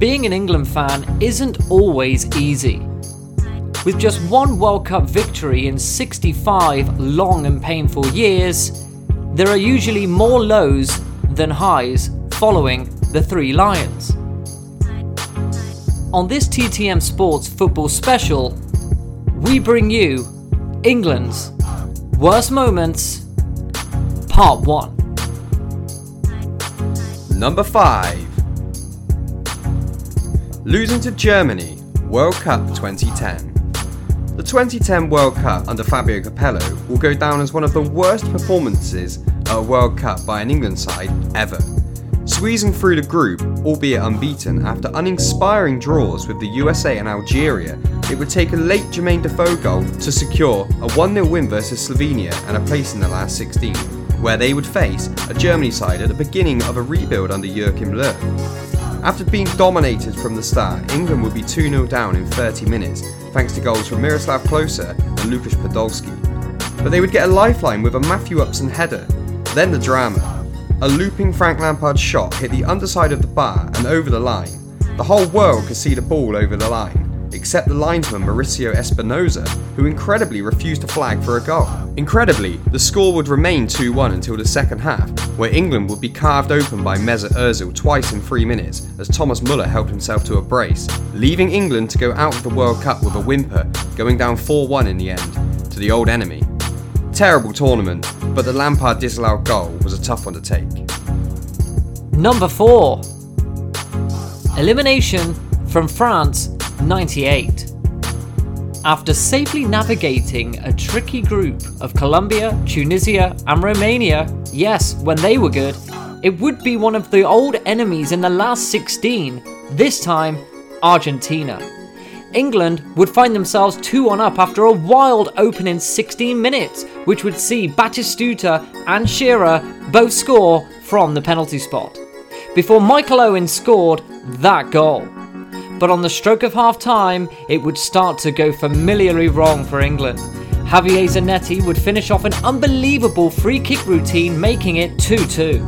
Being an England fan isn't always easy. With just one World Cup victory in 65 long and painful years, there are usually more lows than highs following the Three Lions. On this TTM Sports football special, we bring you England's worst moments, part 1. Number 5. Losing to Germany, World Cup 2010. The 2010 World Cup under Fabio Capello will go down as one of the worst performances at a World Cup by an England side ever. Squeezing through the group, albeit unbeaten, after uninspiring draws with the USA and Algeria, it would take a late Jermaine Defoe goal to secure a 1 0 win versus Slovenia and a place in the last 16, where they would face a Germany side at the beginning of a rebuild under Joachim Löw. After being dominated from the start, England would be 2 0 down in 30 minutes, thanks to goals from Miroslav Klose and Lukasz Podolski. But they would get a lifeline with a Matthew Upson header. Then the drama. A looping Frank Lampard shot hit the underside of the bar and over the line. The whole world could see the ball over the line, except the linesman Mauricio Espinosa, who incredibly refused to flag for a goal. Incredibly, the score would remain 2 1 until the second half, where England would be carved open by Mesut Ozil twice in three minutes as Thomas Muller helped himself to a brace, leaving England to go out of the World Cup with a whimper, going down 4 1 in the end, to the old enemy. Terrible tournament, but the Lampard disallowed goal was a tough one to take. Number 4 Elimination from France 98. After safely navigating a tricky group of Colombia, Tunisia, and Romania, yes, when they were good, it would be one of the old enemies in the last 16, this time Argentina. England would find themselves 2 on up after a wild opening 16 minutes, which would see Batistuta and Shearer both score from the penalty spot, before Michael Owen scored that goal. But on the stroke of half time, it would start to go familiarly wrong for England. Javier Zanetti would finish off an unbelievable free kick routine, making it 2 2.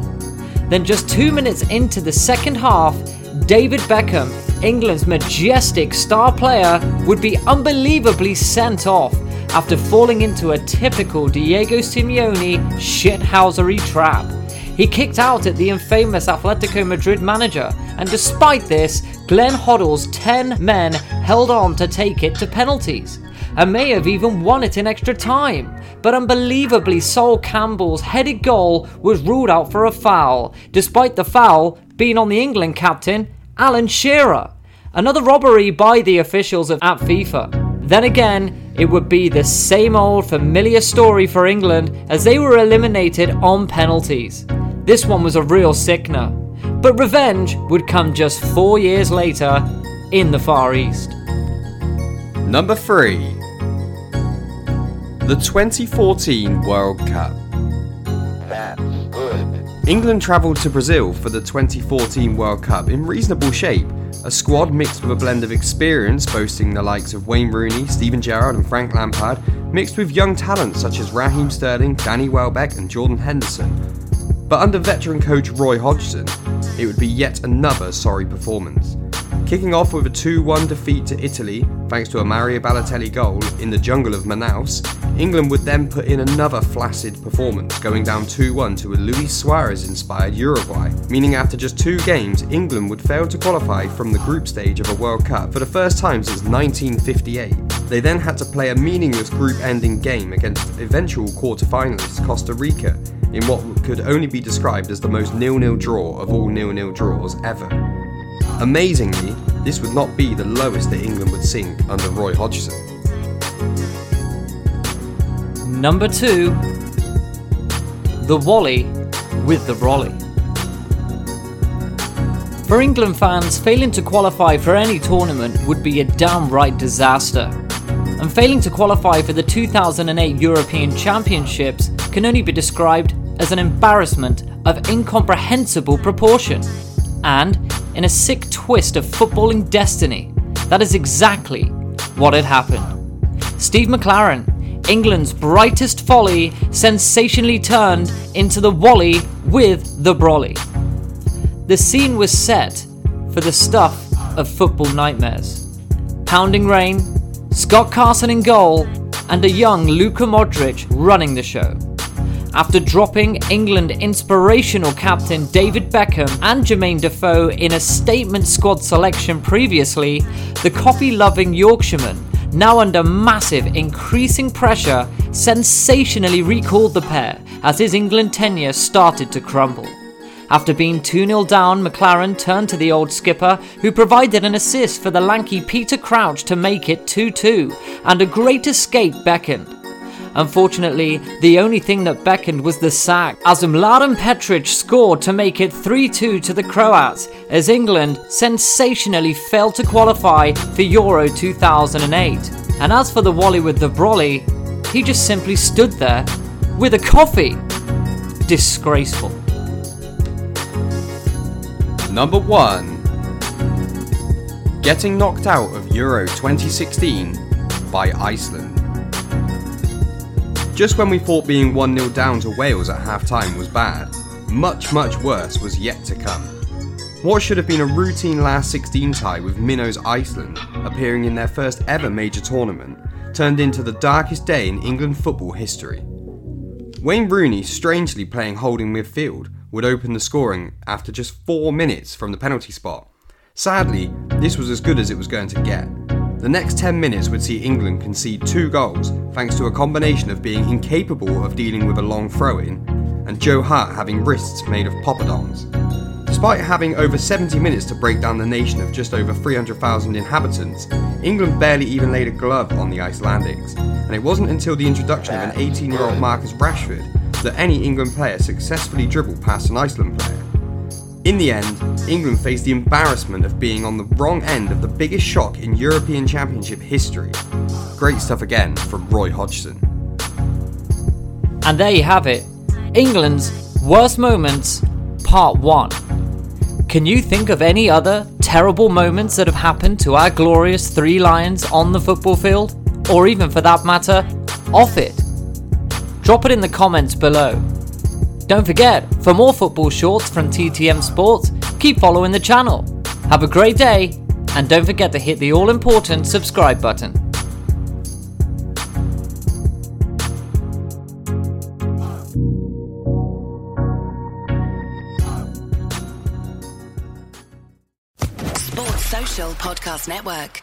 Then, just two minutes into the second half, David Beckham, England's majestic star player, would be unbelievably sent off after falling into a typical Diego Simeone shithousery trap. He kicked out at the infamous Atletico Madrid manager, and despite this, Glenn Hoddle's 10 men held on to take it to penalties, and may have even won it in extra time. But unbelievably, Sol Campbell's headed goal was ruled out for a foul, despite the foul being on the England captain, Alan Shearer. Another robbery by the officials of, at FIFA. Then again, it would be the same old familiar story for England as they were eliminated on penalties. This one was a real sickener. But revenge would come just four years later in the Far East. Number 3 The 2014 World Cup. That's good. England travelled to Brazil for the 2014 World Cup in reasonable shape, a squad mixed with a blend of experience boasting the likes of Wayne Rooney, Steven Gerrard, and Frank Lampard, mixed with young talents such as Raheem Sterling, Danny Welbeck, and Jordan Henderson. But under veteran coach Roy Hodgson, it would be yet another sorry performance. Kicking off with a 2 1 defeat to Italy, thanks to a Mario Balotelli goal in the jungle of Manaus, England would then put in another flaccid performance, going down 2 1 to a Luis Suarez inspired Uruguay, meaning after just two games, England would fail to qualify from the group stage of a World Cup for the first time since 1958. They then had to play a meaningless group ending game against eventual quarter finalists Costa Rica in what could only be described as the most nil nil draw of all nil nil draws ever. Amazingly, this would not be the lowest that England would sink under Roy Hodgson. Number two, the Wally with the Brolly. For England fans, failing to qualify for any tournament would be a downright disaster. And failing to qualify for the 2008 European Championships can only be described as an embarrassment of incomprehensible proportion. And, in a sick twist of footballing destiny, that is exactly what had happened. Steve McClaren, England's brightest folly, sensationally turned into the Wally with the Brolly. The scene was set for the stuff of football nightmares. Pounding rain, Scott Carson in goal, and a young Luka Modric running the show. After dropping England inspirational captain David Beckham and Jermaine Defoe in a statement squad selection previously, the coffee loving Yorkshireman, now under massive increasing pressure, sensationally recalled the pair as his England tenure started to crumble. After being 2 0 down, McClaren turned to the old skipper, who provided an assist for the lanky Peter Crouch to make it 2 2, and a great escape beckoned. Unfortunately, the only thing that beckoned was the sack, as Mladen Petric scored to make it 3 2 to the Croats, as England sensationally failed to qualify for Euro 2008. And as for the Wally with the Brolly, he just simply stood there with a coffee. Disgraceful. Number 1 Getting knocked out of Euro 2016 by Iceland. Just when we thought being 1 0 down to Wales at half time was bad, much, much worse was yet to come. What should have been a routine last 16 tie with Minnows Iceland appearing in their first ever major tournament turned into the darkest day in England football history. Wayne Rooney, strangely playing holding midfield, would open the scoring after just four minutes from the penalty spot. Sadly, this was as good as it was going to get. The next 10 minutes would see England concede two goals thanks to a combination of being incapable of dealing with a long throw in and Joe Hart having wrists made of poppadoms. Despite having over 70 minutes to break down the nation of just over 300,000 inhabitants, England barely even laid a glove on the Icelandics, and it wasn't until the introduction of an 18 year old Marcus Rashford that any England player successfully dribbled past an Iceland player. In the end, England faced the embarrassment of being on the wrong end of the biggest shock in European Championship history. Great stuff again from Roy Hodgson. And there you have it England's worst moments, part one. Can you think of any other terrible moments that have happened to our glorious Three Lions on the football field? Or even for that matter, off it? Drop it in the comments below. Don't forget, for more football shorts from TTM Sports, keep following the channel. Have a great day, and don't forget to hit the all important subscribe button. Sports Social Podcast Network.